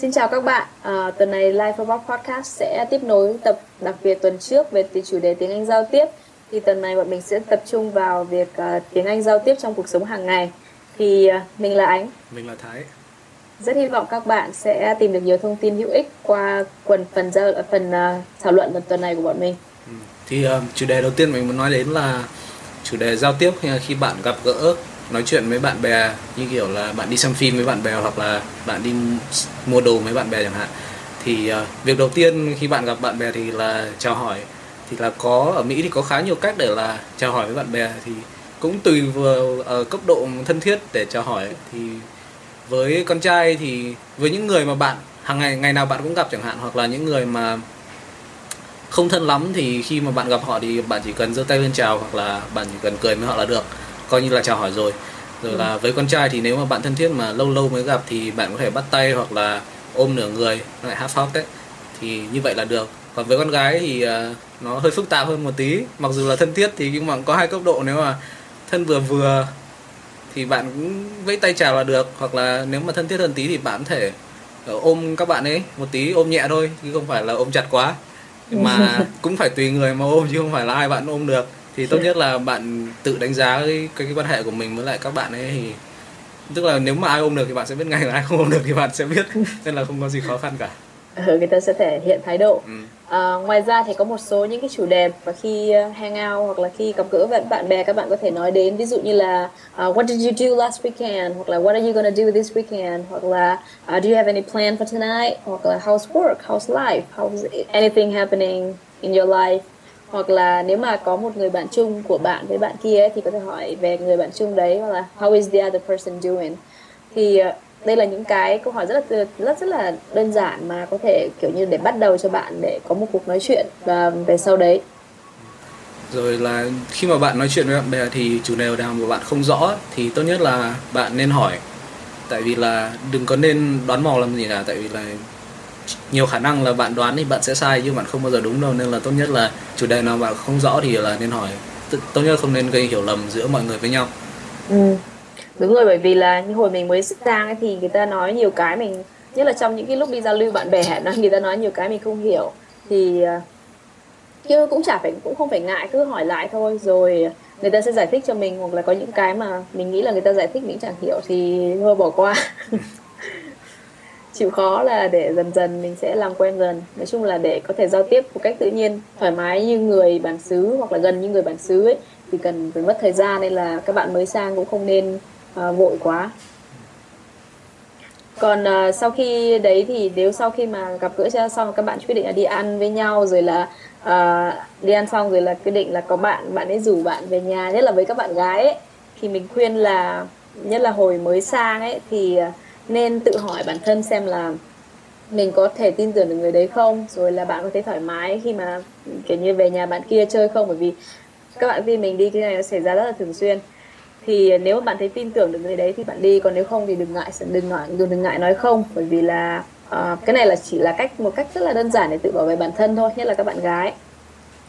Xin chào các bạn. À, tuần này Life Bob Podcast sẽ tiếp nối tập đặc biệt tuần trước về chủ đề tiếng Anh giao tiếp. Thì tuần này bọn mình sẽ tập trung vào việc uh, tiếng Anh giao tiếp trong cuộc sống hàng ngày. Thì uh, mình là Ánh. Mình là Thái. Rất hy vọng các bạn sẽ tìm được nhiều thông tin hữu ích qua quần phần giao phần uh, thảo luận tuần này của bọn mình. Ừ. Thì uh, chủ đề đầu tiên mình muốn nói đến là chủ đề giao tiếp khi bạn gặp gỡ nói chuyện với bạn bè như kiểu là bạn đi xem phim với bạn bè hoặc là bạn đi mua đồ với bạn bè chẳng hạn. Thì uh, việc đầu tiên khi bạn gặp bạn bè thì là chào hỏi. Thì là có ở Mỹ thì có khá nhiều cách để là chào hỏi với bạn bè. Thì cũng tùy vào ở ờ, cấp độ thân thiết để chào hỏi. Thì với con trai thì với những người mà bạn hàng ngày ngày nào bạn cũng gặp chẳng hạn hoặc là những người mà không thân lắm thì khi mà bạn gặp họ thì bạn chỉ cần giơ tay lên chào hoặc là bạn chỉ cần cười với họ là được coi như là chào hỏi rồi. Rồi là với con trai thì nếu mà bạn thân thiết mà lâu lâu mới gặp thì bạn có thể bắt tay hoặc là ôm nửa người lại half hug đấy thì như vậy là được. Còn với con gái thì uh, nó hơi phức tạp hơn một tí. Mặc dù là thân thiết thì nhưng mà có hai cấp độ. Nếu mà thân vừa vừa thì bạn cũng vẫy tay chào là được. Hoặc là nếu mà thân thiết hơn tí thì bạn có thể ôm các bạn ấy một tí ôm nhẹ thôi chứ không phải là ôm chặt quá. Mà cũng phải tùy người mà ôm chứ không phải là ai bạn ôm được thì tốt nhất là bạn tự đánh giá cái, cái, cái quan hệ của mình với lại các bạn ấy thì tức là nếu mà ai ôm được thì bạn sẽ biết ngay là ai không ôm được thì bạn sẽ biết nên là không có gì khó khăn cả. Ừ, người ta sẽ thể hiện thái độ. Ừ. à, ngoài ra thì có một số những cái chủ đề và khi uh, hang out hoặc là khi gặp gỡ với bạn bè các bạn có thể nói đến. Ví dụ như là uh, what did you do last weekend? Hoặc là what are you gonna do this weekend? Hoặc là uh, do you have any plan for tonight? Hoặc là how's work? How's life? How's anything happening in your life hoặc là nếu mà có một người bạn chung của bạn với bạn kia ấy, thì có thể hỏi về người bạn chung đấy hoặc là how is the other person doing? Thì ờ, đây là những cái câu hỏi rất là rất rất là đơn giản mà có thể kiểu như để bắt đầu cho bạn để có một cuộc nói chuyện và về sau đấy. Rồi là khi mà bạn nói chuyện với bạn bè thì chủ đề nào mà bạn không rõ thì tốt nhất là bạn nên hỏi. Tại vì là đừng có nên đoán mò làm gì cả tại vì là nhiều khả năng là bạn đoán thì bạn sẽ sai nhưng bạn không bao giờ đúng đâu. Nên là tốt nhất là chủ đề nào bạn không rõ thì là nên hỏi. Tốt nhất không nên gây hiểu lầm giữa mọi người với nhau. Ừ. Đúng rồi bởi vì là như hồi mình mới xuất sang ấy thì người ta nói nhiều cái mình nhất là trong những cái lúc đi giao lưu bạn bè nói người ta nói nhiều cái mình không hiểu. Thì ờ, chứ cũng chả phải cũng không phải ngại cứ hỏi lại thôi. Rồi người ta sẽ giải thích cho mình hoặc là có những cái mà mình nghĩ là người ta giải thích mình chẳng hiểu thì thôi bỏ qua chịu khó là để dần dần mình sẽ làm quen dần. Nói chung là để có thể giao tiếp một cách tự nhiên thoải mái như người bản xứ hoặc là gần như người bản xứ ấy thì cần phải mất thời gian nên là các bạn mới sang cũng không nên uh, vội quá. Còn uh, sau khi đấy thì nếu sau khi mà gặp gỡ cho xong các bạn quyết định là đi ăn với nhau rồi là uh, đi ăn xong rồi là quyết định là có bạn bạn ấy rủ bạn về nhà nhất là với các bạn gái ấy, thì mình khuyên là nhất là hồi mới sang ấy thì uh, nên tự hỏi bản thân xem là mình có thể tin tưởng được người đấy không? Rồi là bạn có thấy thoải mái khi mà kiểu như về nhà bạn kia chơi không? Bởi vì các bạn vì mình đi cái này nó xảy ra rất là thường xuyên. Thì nếu mà bạn thấy tin tưởng được người đấy thì bạn đi còn nếu không thì đừng ngại đừng ngại đừng, đừng ngại nói không. Bởi vì là uh, cái này là chỉ là cách một cách rất là đơn giản để tự bảo vệ bản thân thôi nhất là các bạn gái.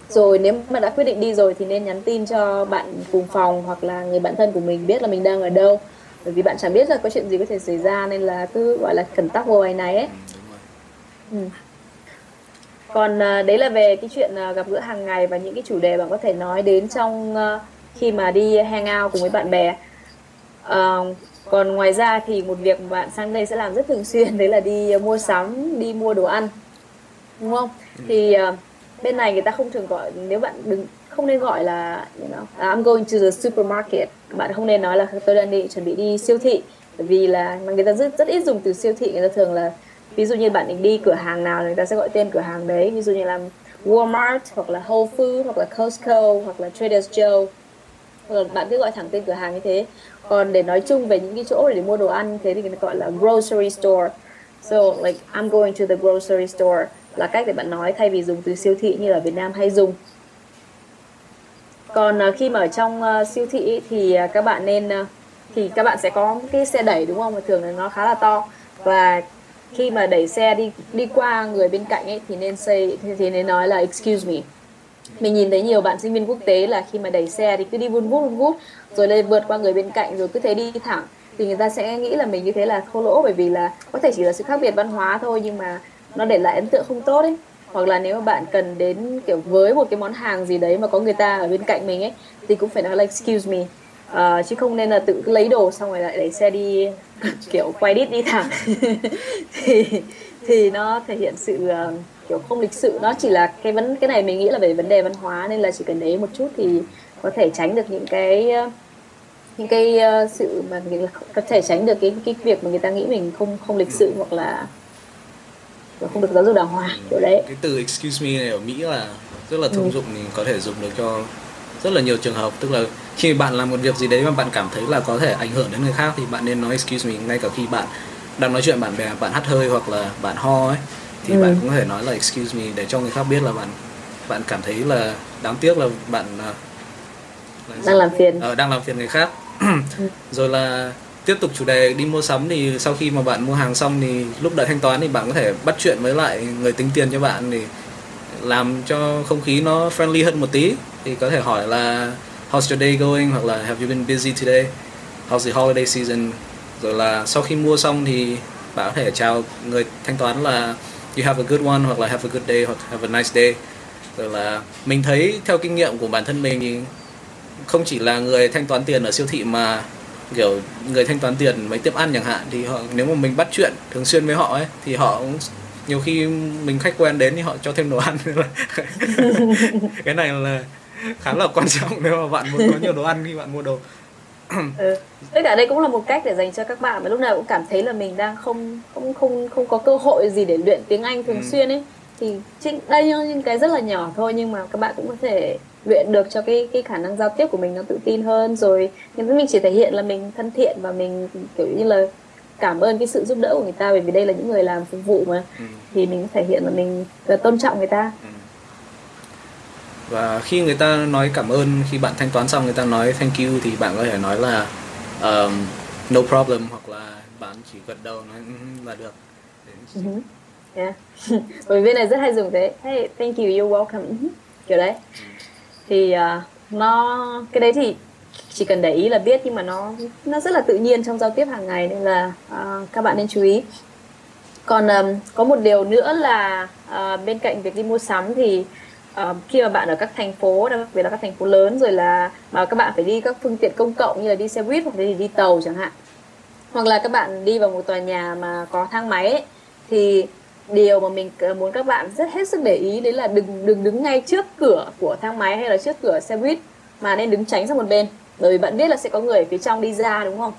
Rồi nếu mà đã quyết định đi rồi thì nên nhắn tin cho bạn cùng phòng hoặc là người bạn thân của mình biết là mình đang ở đâu bởi vì bạn chẳng biết là có chuyện gì có thể xảy ra nên là cứ gọi là cẩn tắc vô bài này ấy ừ. còn uh, đấy là về cái chuyện uh, gặp gỡ hàng ngày và những cái chủ đề bạn có thể nói đến trong uh, khi mà đi hang out cùng với bạn bè uh, còn ngoài ra thì một việc bạn sang đây sẽ làm rất thường xuyên đấy là đi mua sắm đi mua đồ ăn đúng không ừ. thì uh, bên này người ta không thường gọi nếu bạn đừng không nên gọi là you know, à, I'm going to the supermarket. Bạn không nên nói là tôi đang đi chuẩn bị đi siêu thị. Bởi vì là người ta rất rất ít dùng từ siêu thị. Người ta thường là ví dụ như bạn định đi cửa hàng nào người ta sẽ gọi tên cửa hàng đấy. Ví dụ như là Walmart hoặc là Whole Foods hoặc là Costco hoặc là Trader Joe. Hoặc là bạn cứ gọi thẳng tên cửa hàng như thế. Còn để nói chung về những cái chỗ để mua đồ ăn thế thì người ta gọi là grocery store. So like I'm going to the grocery store là cách để bạn nói thay vì dùng từ siêu thị như ở Việt Nam hay dùng còn à, khi mà ở trong à, siêu thị thì à, các bạn nên thì các bạn sẽ có cái xe đẩy đúng không? Mà thường là nó khá là to. Và khi mà đẩy xe đi đi qua người bên cạnh ấy thì nên say thì, thì nên nói là excuse me. Mình nhìn thấy nhiều bạn sinh viên quốc tế là khi mà đẩy xe thì cứ đi vun vút vun vút rồi lên vượt qua người bên cạnh rồi cứ thế đi thẳng. Thì người ta sẽ nghĩ là mình như thế là thô lỗ bởi vì là có thể chỉ là sự khác biệt văn hóa thôi nhưng mà nó để lại ấn tượng không tốt ấy hoặc là nếu mà bạn cần đến kiểu với một cái món hàng gì đấy mà có người ta ở bên cạnh mình ấy thì cũng phải nói là excuse me. Uh, chứ không nên là tự lấy đồ xong rồi lại đẩy xe đi kiểu quay đít đi thẳng. Thì thì nó thể hiện sự uh, kiểu không lịch sự. Nó chỉ là cái vấn cái này mình nghĩ là về vấn đề văn hóa nên là chỉ cần đấy một chút thì có thể tránh được những cái uh, những cái uh, sự mà có thể tránh được cái cái việc mà người ta nghĩ mình không không lịch sự hoặc là không được giáo dục đàng hoàng kiểu đấy cái từ excuse me này ở Mỹ là rất là thông ừ. dụng thì có thể dùng được cho rất là nhiều trường hợp tức là khi bạn làm một việc gì đấy mà bạn cảm thấy là có thể ảnh hưởng đến người khác thì bạn nên nói excuse me ngay cả khi bạn đang nói chuyện bạn bè bạn hắt hơi hoặc là bạn ho ấy thì ừ. bạn cũng có thể nói là excuse me để cho người khác biết là bạn bạn cảm thấy là đáng tiếc là bạn là đang làm phiền ờ, đang làm phiền người khác ừ. rồi là tiếp tục chủ đề đi mua sắm thì sau khi mà bạn mua hàng xong thì lúc đợi thanh toán thì bạn có thể bắt chuyện với lại người tính tiền cho bạn thì làm cho không khí nó friendly hơn một tí. Thì có thể hỏi là, how's your day going? hoặc là, have you been busy today? How's the holiday season? Rồi là sau khi mua xong thì bạn có thể chào người thanh toán là, you have a good one, hoặc là, have a good day, hoặc, have a nice day. Rồi là mình thấy theo kinh nghiệm của bản thân mình thì không chỉ là người thanh toán tiền ở siêu thị mà kiểu người thanh toán tiền mấy tiếp ăn chẳng hạn thì họ nếu mà mình bắt chuyện thường xuyên với họ ấy thì họ cũng nhiều khi mình khách quen đến thì họ cho thêm đồ ăn cái này là khá là quan trọng nếu mà bạn muốn có nhiều đồ ăn khi bạn mua đồ ừ. tất cả đây cũng là một cách để dành cho các bạn mà lúc nào cũng cảm thấy là mình đang không không không không có cơ hội gì để luyện tiếng Anh thường ừ. xuyên ấy thì chính đây những cái rất là nhỏ thôi nhưng mà các bạn cũng có thể luyện được cho cái cái khả năng giao tiếp của mình nó tự tin hơn rồi nhưng mình chỉ thể hiện là mình thân thiện và mình kiểu như là cảm ơn cái sự giúp đỡ của người ta bởi vì đây là những người làm phục vụ mà ừ. thì mình thể hiện là mình tôn trọng người ta ừ. và khi người ta nói cảm ơn khi bạn thanh toán xong người ta nói thank you thì bạn có thể nói là um, no problem hoặc là bạn chỉ gật đầu nói uh, là được uh-huh yeah. bởi vì này rất hay dùng thế hey thank you you're welcome. Ừ Kiểu đấy. Thì uh, nó cái đấy thì chỉ cần để ý là biết nhưng mà nó nó rất là tự nhiên trong giao tiếp hàng ngày nên là uh, các bạn nên chú ý. Còn um, có một điều nữa là uh, bên cạnh việc đi mua sắm thì uh, khi mà bạn ở các thành phố đặc biệt là các thành phố lớn rồi là mà các bạn phải đi các phương tiện công cộng như là đi xe buýt hoặc là đi tàu chẳng hạn hoặc là các bạn đi vào một tòa nhà mà có thang máy ấy, thì điều mà mình muốn các bạn rất hết sức để ý đấy là đừng đừng đứng ngay trước cửa của thang máy hay là trước cửa xe buýt mà nên đứng tránh sang một bên. Bởi vì bạn biết là sẽ có người ở phía trong đi ra đúng không?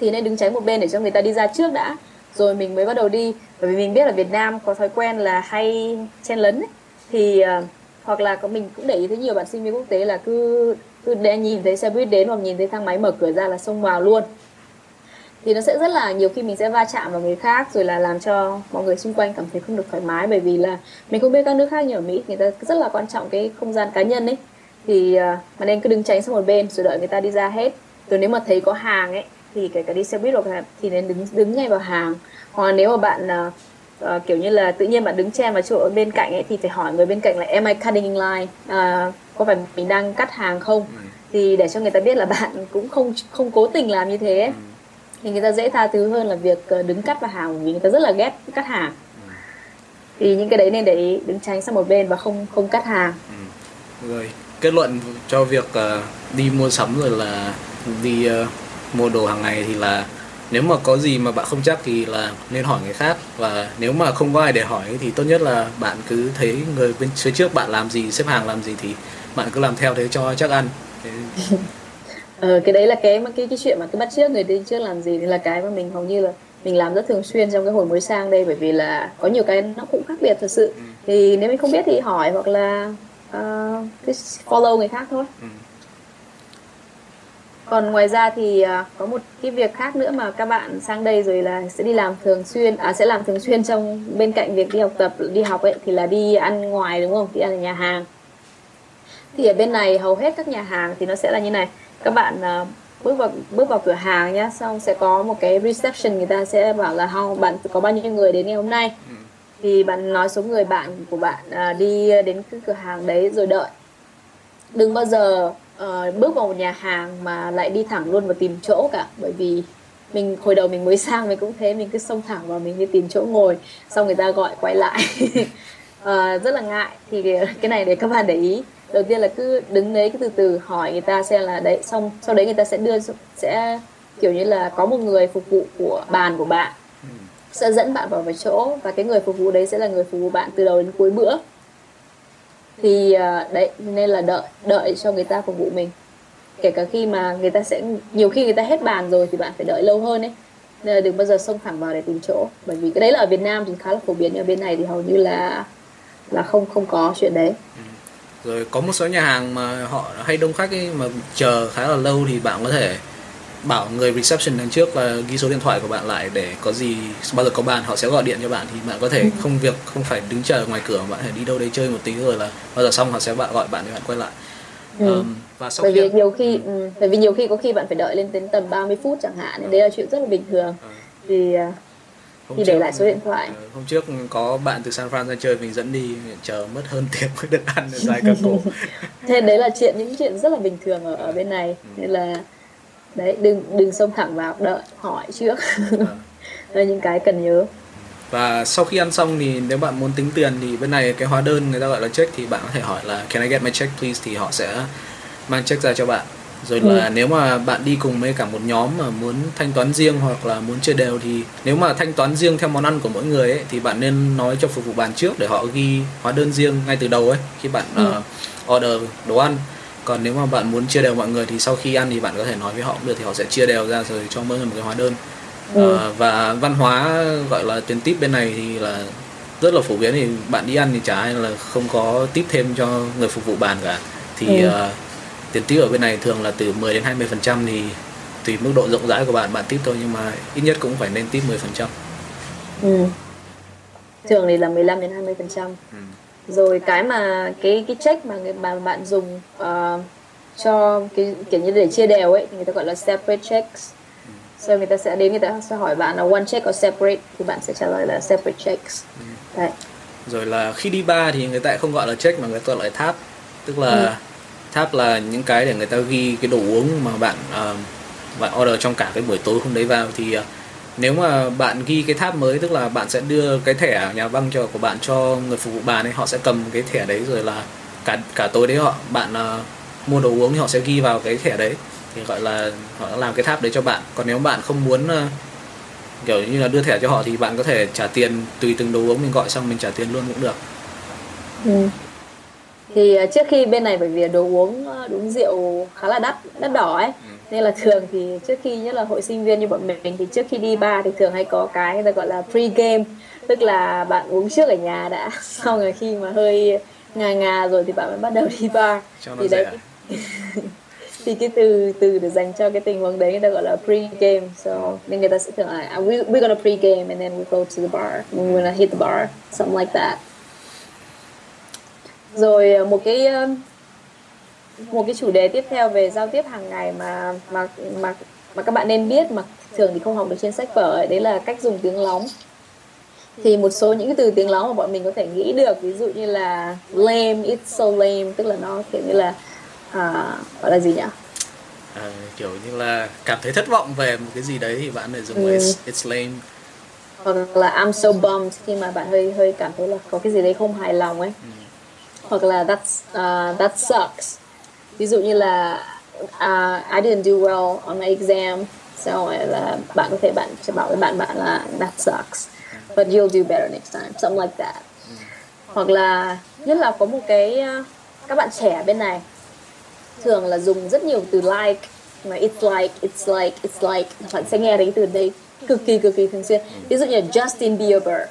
Thì nên đứng tránh một bên để cho người ta đi ra trước đã. Rồi mình mới bắt đầu đi. Bởi vì mình biết là Việt Nam có thói quen là hay chen lấn ấy. thì uh, hoặc là có mình cũng để ý thấy nhiều bạn sinh viên quốc tế là cứ cứ để nhìn thấy xe buýt đến hoặc nhìn thấy thang máy mở cửa ra là xông vào luôn thì nó sẽ rất là nhiều khi mình sẽ va chạm vào người khác rồi là làm cho mọi người xung quanh cảm thấy không được thoải mái. Bởi vì là mình không biết các nước khác như ở Mỹ người ta rất là quan trọng cái không gian cá nhân ấy. Thì mà nên cứ đứng tránh sang một bên rồi đợi người ta đi ra hết. Rồi nếu mà thấy có hàng ấy thì kể cả đi xe buýt hoặc thì nên đứng đứng ngay vào hàng. Hoặc nếu mà bạn uh, kiểu như là tự nhiên bạn đứng chen vào chỗ bên cạnh ấy thì phải hỏi người bên cạnh là am I cutting in line? Uh, có phải mình đang cắt hàng không? Ừ. thì để cho người ta biết là bạn cũng không không cố tình làm như thế. Ấy. Thì người ta dễ tha thứ hơn là việc đứng cắt vào hàng vì người ta rất là ghét cắt hàng ừ. thì những cái đấy nên để ý đứng tránh sang một bên và không không cắt hàng ừ. rồi kết luận cho việc uh, đi mua sắm rồi là đi uh, mua đồ hàng ngày thì là nếu mà có gì mà bạn không chắc thì là nên hỏi người khác và nếu mà không có ai để hỏi thì tốt nhất là bạn cứ thấy người bên phía trước bạn làm gì xếp hàng làm gì thì bạn cứ làm theo thế cho chắc ăn ờ, cái đấy là cái cái cái chuyện mà cái bắt trước người đi trước làm gì thì là cái mà mình hầu như là mình làm rất thường xuyên trong cái hồi mới sang đây bởi vì là có nhiều cái nó cũng khác biệt thật sự. Ừ. thì nếu mình không biết thì hỏi hoặc là uh, cứ follow người khác thôi. Ừ. còn ngoài ra thì uh, có một cái việc khác nữa mà các bạn sang đây rồi là sẽ đi làm thường xuyên à sẽ làm thường xuyên trong bên cạnh việc đi học tập đi học ấy thì là đi ăn ngoài đúng không? Đi ăn ở nhà hàng. Thì ở bên này hầu hết các nhà hàng thì nó sẽ là như này các bạn uh, bước vào bước vào cửa hàng nhá xong sẽ có một cái reception người ta sẽ bảo là how bạn có bao nhiêu người đến ngày hôm nay? Ừ. Thì bạn nói số người bạn của bạn à, đi đến cái cửa hàng đấy rồi đợi. Đừng bao giờ uh, bước vào một nhà hàng mà lại đi thẳng luôn và tìm chỗ cả bởi vì mình hồi đầu mình mới sang mình cũng thế mình cứ xông thẳng vào mình đi tìm chỗ ngồi xong người ta gọi quay lại. À, rất là ngại. Thì cái này để các bạn để ý đầu tiên là cứ đứng đấy cứ từ từ hỏi người ta xem là đấy xong sau đấy người ta sẽ đưa sẽ kiểu như là có một người phục vụ của bàn của bạn. Sẽ dẫn bạn vào một chỗ và cái người phục vụ đấy sẽ là người phục vụ bạn từ đầu đến cuối bữa. Thì uh, đấy nên là đợi đợi cho người ta phục vụ mình. Kể cả khi mà người ta sẽ nhiều khi người ta hết bàn rồi thì bạn phải đợi lâu hơn ấy. Nên là đừng bao giờ xông thẳng vào để tìm chỗ. Bởi vì cái đấy là ở Việt Nam thì khá là phổ biến. Nhưng ở bên này thì hầu như là là không không có chuyện đấy. Ừ. rồi có một số nhà hàng mà họ hay đông khách ấy mà chờ khá là lâu thì bạn có thể bảo người reception đằng trước là ghi số điện thoại của bạn lại để có gì bao giờ có bàn họ sẽ gọi điện cho bạn thì bạn có thể ừ. không việc không phải đứng chờ ngoài cửa bạn phải đi đâu đấy chơi một tí rồi là bao giờ xong họ sẽ bạn gọi bạn để bạn quay lại ừ. um, và sau bởi khi vì nhiều khi ừ. ừ, bởi vì nhiều khi có khi bạn phải đợi lên đến tầm 30 phút chẳng hạn nên đấy là chuyện rất là bình thường ừ. thì à, hôm thì trước, để lại số điện thoại. Uh, hôm trước có bạn từ San Fran ra chơi mình dẫn đi chờ mất hơn tiếng mới được ăn được dài cả cổ. Thế đấy là chuyện những chuyện rất là bình thường ở, ở bên này. Ừ. nên là đấy đừng đừng xông thẳng vào đợi hỏi trước. À. là những cái cần nhớ. Và sau khi ăn xong thì nếu bạn muốn tính tiền thì bên này cái hóa đơn người ta gọi là check thì bạn có thể hỏi là can I get my check please? thì họ sẽ mang check ra cho bạn rồi là ừ. nếu mà bạn đi cùng với cả một nhóm mà muốn thanh toán riêng hoặc là muốn chia đều thì nếu mà thanh toán riêng theo món ăn của mỗi người ấy thì bạn nên nói cho phục vụ bàn trước để họ ghi hóa đơn riêng ngay từ đầu ấy khi bạn ừ. uh, order đồ ăn còn nếu mà bạn muốn chia đều mọi người thì sau khi ăn thì bạn có thể nói với họ cũng được thì họ sẽ chia đều ra rồi cho mỗi người một cái hóa đơn ừ. à, và văn hóa gọi là tiền tip bên này thì là rất là phổ biến thì bạn đi ăn thì chả ai là không có tip thêm cho người phục vụ bàn cả thì ừ. uh, tiền tip ở bên này thường là từ 10 đến 20 phần trăm thì tùy mức độ rộng rãi của bạn bạn tip thôi nhưng mà ít nhất cũng phải nên tip 10 phần trăm. Ừ. thường thì là 15 đến 20 phần trăm. Ừ. Rồi cái mà cái cái check mà người mà bạn dùng uh, cho cái kiểu như để chia đều ấy thì người ta gọi là separate checks. Sau người ta sẽ đến người ta sẽ hỏi bạn là one check or separate thì bạn sẽ trả lời là separate checks. Ừ. đấy. Rồi là khi đi bar thì người ta không gọi là check mà người ta gọi là tháp tức là ừ tháp là những cái để người ta ghi cái đồ uống mà bạn uh, bạn order trong cả cái buổi tối hôm đấy vào. Thì uh, nếu mà bạn ghi cái tháp mới tức là bạn sẽ đưa cái thẻ nhà băng cho của bạn cho người phục vụ bàn ấy họ sẽ cầm cái thẻ đấy rồi là cả cả tối đấy họ bạn uh, mua đồ uống thì họ sẽ ghi vào cái thẻ đấy. Thì gọi là họ làm cái tháp đấy cho bạn. Còn nếu bạn không muốn uh, kiểu như là đưa thẻ cho họ thì bạn có thể trả tiền tùy từng đồ uống mình gọi xong mình trả tiền luôn cũng được. Ừ thì uh, trước khi bên này bởi vì đồ uống uh, uống rượu khá là đắt đắt đỏ ấy. Ừ. Nên là thường thì trước khi nhất là hội sinh viên như bọn mình thì trước khi đi bar thì thường hay có cái người ta gọi là pre game tức là bạn uống trước ở nhà đã xong rồi khi mà hơi ngà ngà rồi thì bạn mới bắt đầu đi bar thì đấy. Thì cái từ từ để dành cho cái tình huống đấy người ta gọi là pre game so nên người ta sẽ thường là à, we we're gonna pre game and then we go to the bar. We're gonna hit the bar. Something like that rồi ờ, một cái một cái chủ đề tiếp theo về giao tiếp hàng ngày mà mà mà mà các bạn nên biết mà thường thì không học được trên sách vở ấy, đấy là cách dùng tiếng lóng thì một số những cái từ tiếng lóng mà bọn mình có thể nghĩ được ví dụ như là lame it's so lame tức là nó kiểu như là à, gọi là gì nhỉ à, kiểu như là cảm thấy thất vọng về một cái gì đấy thì bạn phải dùng ừ. it's, it's lame hoặc là I'm so bummed khi mà bạn hơi hơi cảm thấy là có cái gì đấy không hài lòng ấy ừ hoặc là that's uh, that sucks. Ví dụ như là uh, I didn't do well on my exam so là bạn có thể bạn sẽ bảo với bạn bạn là that sucks but you'll do better next time something like that. Hoặc là nhất là có một cái uh, các bạn trẻ bên này thường là dùng rất nhiều từ like mà it's like it's like it's like bạn sẽ nghe thấy từ đấy cực kỳ cực kỳ thường xuyên. Ví dụ như Justin Bieber.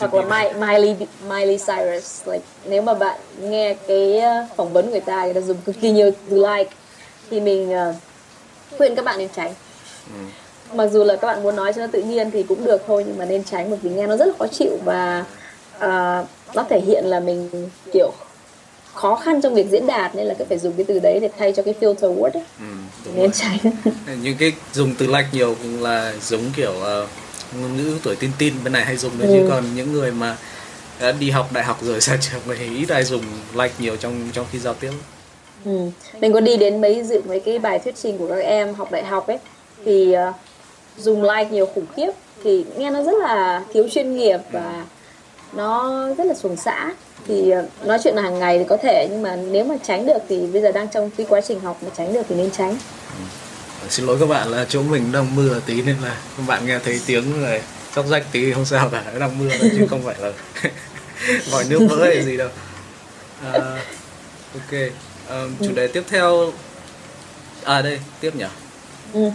Hoặc là Miley Miley Cyrus. Like nếu mà bạn nghe cái ờ, phỏng vấn người ta người ta dùng cực kỳ nhiều từ like thì mình uh, khuyên các bạn nên tránh. Ừ. mặc dù là các bạn muốn nói cho nó tự nhiên thì cũng được thôi nhưng mà nên tránh bởi vì nghe nó rất là khó chịu và uh, nó thể hiện là mình kiểu khó khăn trong việc diễn đạt nên là cứ phải dùng cái từ đấy để thay cho cái filter word ấy. Ừ, nên tránh những cái dùng từ like nhiều cũng là giống kiểu uh, ngôn ngữ tuổi tin tin bên này hay dùng đấy ừ. chứ còn những người mà đã đi học đại học rồi ra trường thì ít ai dùng like nhiều trong trong khi giao tiếp ừ. mình có đi đến mấy dự mấy cái bài thuyết trình của các em học đại học ấy thì uh, dùng like nhiều khủng khiếp thì nghe nó rất là thiếu chuyên nghiệp và nó rất là xuồng xã thì ờ, nói chuyện là hàng ngày thì có thể nhưng mà nếu mà tránh được thì bây giờ đang trong cái quá trình học mà tránh được thì nên tránh. Xin lỗi các bạn là chỗ mình đang mưa tí nên là các bạn nghe thấy tiếng rồi chóc rách tí không sao cả đang mưa thôi chứ không phải là vòi nước vỡ hay gì đâu. À, ok um, chủ đề tiếp theo à đây tiếp nhỉ? Ừ.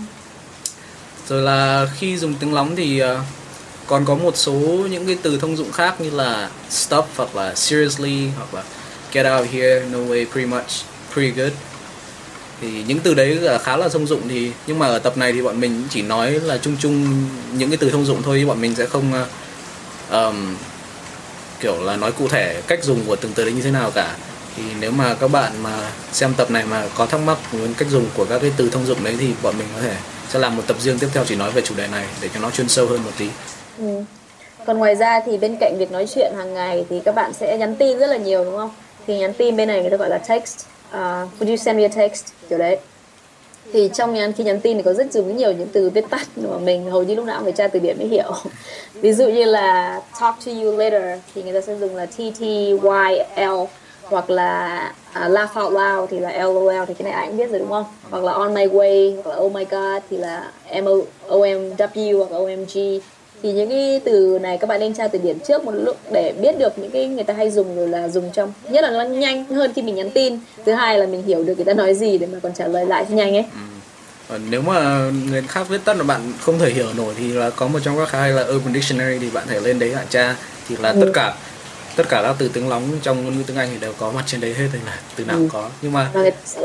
rồi là khi dùng tiếng lóng thì uh, còn có một số những cái từ thông dụng khác như là stop hoặc là seriously hoặc là get out here no way pretty much pretty good. Thì những từ đấy là khá là thông dụng thì nhưng mà ở tập này thì bọn mình chỉ nói là chung chung những cái từ thông dụng thôi bọn mình sẽ không um, kiểu là nói cụ thể cách dùng của từng từ đấy như thế nào cả. Thì nếu mà các bạn mà xem tập này mà có thắc mắc muốn cách dùng của các cái từ thông dụng đấy thì bọn mình có thể sẽ làm một tập riêng tiếp theo chỉ nói về chủ đề này để cho nó chuyên sâu hơn một tí ừ. còn ngoài ra thì bên cạnh việc nói chuyện hàng ngày thì các bạn sẽ nhắn tin rất là nhiều đúng không? Thì nhắn tin bên này người ta gọi là text. Uh, would you send me a text? Kiểu đấy. Thì trong nhắn khi nhắn tin thì có rất dùng nhiều những từ viết tắt mà mình. Hầu như lúc nào cũng phải tra từ điển mới hiểu. Ví dụ như là talk to you later. Thì người ta sẽ dùng là t t y l hoặc là uh, laugh out loud thì là lol thì cái này ai cũng biết rồi đúng không? Hoặc là on my way hoặc là oh my god thì là m o m w hoặc là omg thì những cái từ này các bạn nên tra từ điển trước một lúc để biết được những cái người ta hay dùng rồi là dùng trong nhất là nó nhanh hơn khi mình nhắn tin thứ hai là mình hiểu được người ta nói gì để mà còn trả lời lại nhanh ấy ừ. nếu mà người khác viết tắt mà bạn không thể hiểu nổi thì là có một trong các khai là Urban Dictionary thì bạn thể lên đấy bạn tra thì là ừ. tất cả tất cả các từ tiếng lóng trong ngôn ngữ tiếng Anh thì đều có mặt trên đấy hết rồi là từ nào ừ. có nhưng mà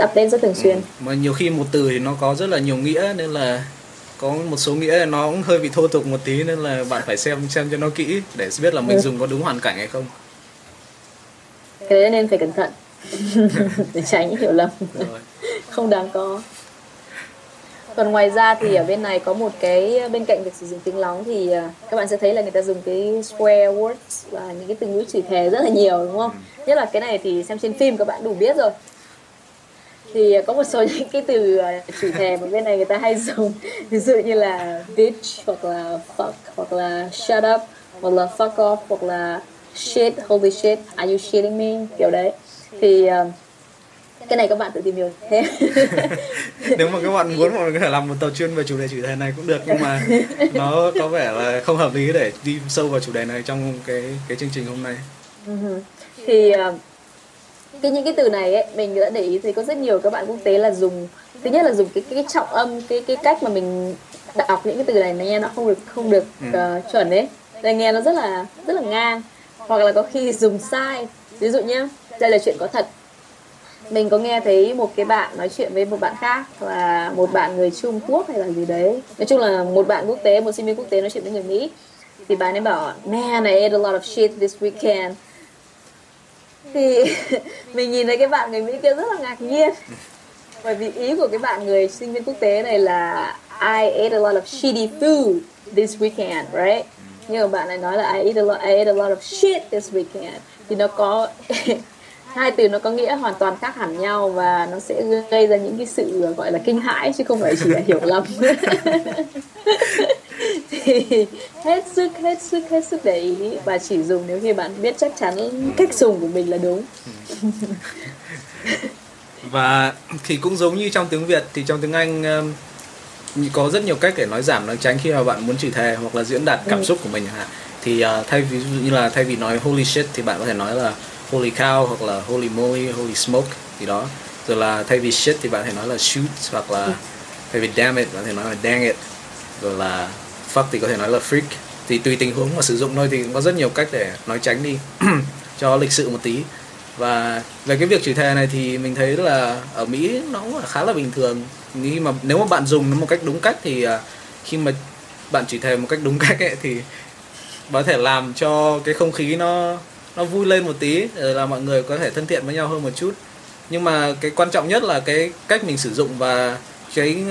update rất thường xuyên ừ. mà nhiều khi một từ thì nó có rất là nhiều nghĩa nên là có một số nghĩa là nó cũng hơi bị thô tục một tí nên là bạn phải xem xem cho nó kỹ để biết là mình ừ. dùng có đúng hoàn cảnh hay không. Cái đấy nên phải cẩn thận. Để tránh hiểu lầm. Không đáng có. Còn ngoài ra thì ở bên này có một cái bên cạnh việc sử dụng tiếng lóng thì à, các bạn sẽ thấy là người ta dùng cái swear words là những cái từ ngữ chửi thề rất là nhiều đúng không? Ừ. nhất là cái này thì xem trên phim các bạn đủ biết rồi thì có một số những cái từ à, chửi thề mà bên này người ta hay dùng. Ví dụ như là bitch hoặc là fuck hoặc là shut up hoặc là fuck off hoặc là shit holy shit are you shitting me? Kiểu đấy. Thì uh, cái này các bạn tự tìm hiểu thêm. Nếu mà các bạn muốn mọi người có thể làm một tàu chuyên về chủ đề chửi thề này cũng được nhưng mà nó có vẻ là không hợp lý để đi sâu vào chủ đề này trong cái cái chương trình hôm nay. Uh-huh. thì uh, cái những cái từ này ấy mình đã để ý thấy có rất nhiều các bạn quốc tế là dùng thứ nhất là dùng cái cái, trọng âm cái cái cách mà mình đọc những cái từ này nghe nó không được không được ừ. uh, chuẩn đấy để nghe nó rất là rất là ngang. Hoặc là có khi dùng sai. Ví dụ nhá đây là chuyện có thật. Mình có nghe thấy một cái bạn nói chuyện với một bạn khác là một bạn người Trung Quốc hay là gì đấy. Nói chung là một bạn quốc tế một sinh viên quốc tế nói chuyện với người Mỹ. Thì bạn ấy bảo man I ate a lot of shit this weekend thì mình nhìn thấy cái bạn người Mỹ kia rất là ngạc nhiên. Bởi vì ý của cái bạn người sinh viên quốc tế này là I ate a lot of shitty food this weekend, right? Nhưng mà bạn này nói là I ate a lot, I ate a lot of shit this weekend. Thì nó có hai từ nó có nghĩa hoàn toàn khác hẳn nhau và nó sẽ gây ra những cái sự gọi là kinh hãi chứ không phải chỉ là hiểu lầm thì hết sức hết sức hết sức để ý. Và chỉ dùng nếu như bạn biết chắc chắn cách dùng của mình là đúng. Và thì cũng giống như trong tiếng Việt thì trong tiếng Anh um, có rất nhiều cách để nói giảm nói tránh khi mà bạn muốn chửi thề hoặc là diễn đạt cảm ừ. xúc của mình hạn thì uh, thay ví dụ như là thay vì nói holy shit thì bạn có thể nói là holy cow hoặc là holy moly holy smoke gì đó. Rồi là thay vì shit thì bạn có thể nói là shoot hoặc là ừ. thay vì damn it bạn có thể nói là dang it. Rồi là fuck thì có thể nói là freak. Thì tùy tình huống mà sử dụng thôi thì cũng có rất nhiều cách để nói tránh đi. Cho lịch sự một tí. Và về cái việc chửi thề này thì mình thấy là ở Mỹ nó cũng khá là bình thường. Nhưng mà nếu mà bạn dùng nó một cách đúng cách thì à, khi mà bạn chửi thề một cách đúng cách ấy thì có thể làm cho cái không khí nó nó vui lên một tí, rồi là mọi người có thể thân thiện với nhau hơn một chút. Nhưng mà cái quan trọng nhất là cái cách mình sử dụng và cái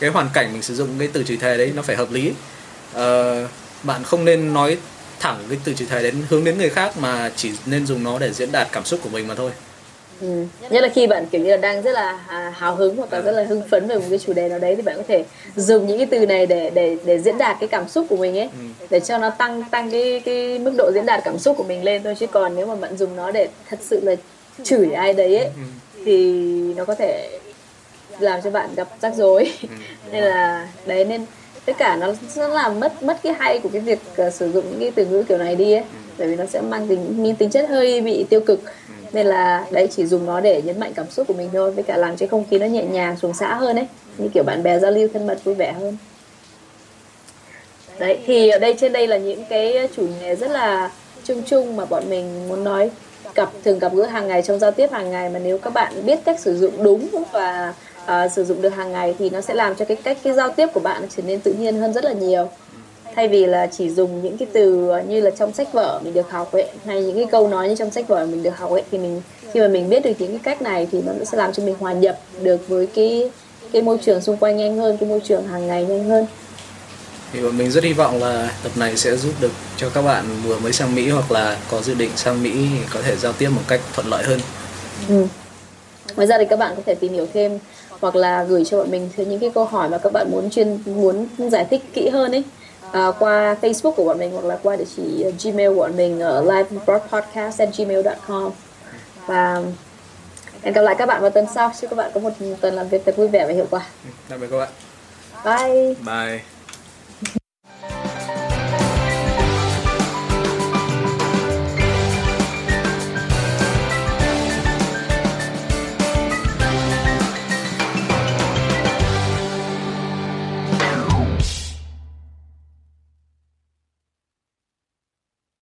cái hoàn cảnh mình sử dụng cái từ chửi thề đấy nó phải hợp lý uh, bạn không nên nói thẳng cái từ chửi thề đến hướng đến người khác mà chỉ nên dùng nó để diễn đạt cảm xúc của mình mà thôi Ừ. Nhất là khi bạn kiểu như là đang rất là à, hào hứng hoặc là rất là hưng phấn về một cái chủ đề nào đấy thì bạn có thể dùng những cái từ này để để để diễn đạt cái cảm xúc của mình ấy Ừ. để cho nó tăng tăng cái cái mức độ diễn đạt cảm xúc của mình lên thôi chứ còn nếu mà bạn dùng nó để thật sự là chửi ai đấy ấy Ừ. thì nó có thể làm cho bạn gặp rắc rối. Ừ. nên là đấy nên tất cả nó sẽ làm mất mất cái hay của cái việc ờ, sử dụng những cái từ ngữ kiểu này đi ấy. Bởi vì nó sẽ mang tính tính chất hơi bị tiêu cực. Nên là đấy chỉ dùng nó để nhấn mạnh cảm xúc của mình thôi. Với cả làm cho không khí nó nhẹ nhàng xuồng xã hơn ấy. Như kiểu bạn bè giao lưu thân mật vui vẻ hơn. Đấy thì ở đây trên đây là những cái chủ đề rất là chung chung mà bọn mình muốn nói. Gặp thường gặp gỡ hàng ngày trong giao tiếp hàng ngày. Mà nếu các bạn biết cách sử dụng đúng và à, sử dụng được hàng ngày thì nó sẽ làm cho cái cách cái giao tiếp của bạn trở nên tự nhiên hơn rất là nhiều thay vì là chỉ dùng những cái từ như là trong sách vở mình được học ấy hay những cái câu nói như trong sách vở mình được học ấy thì mình khi mà mình biết được những cái cách này thì nó sẽ làm cho mình hòa nhập được với cái cái môi trường xung quanh nhanh hơn cái môi trường hàng ngày nhanh hơn thì bọn mình rất hy vọng là tập này sẽ giúp được cho các bạn vừa mới sang Mỹ hoặc là có dự định sang Mỹ thì có thể giao tiếp một cách thuận lợi hơn. Ừ. Ngoài ra thì các bạn có thể tìm hiểu thêm hoặc là gửi cho bọn mình thêm những cái câu hỏi mà các bạn muốn chuyên muốn giải thích kỹ hơn ấy à, qua Facebook của bọn mình hoặc là qua địa chỉ Gmail của bọn mình ở livebroadpodcast@gmail.com và hẹn gặp lại các bạn vào tuần sau chúc các bạn có một tuần làm việc thật vui vẻ và hiệu quả Tạm biệt các bạn. bye Bye.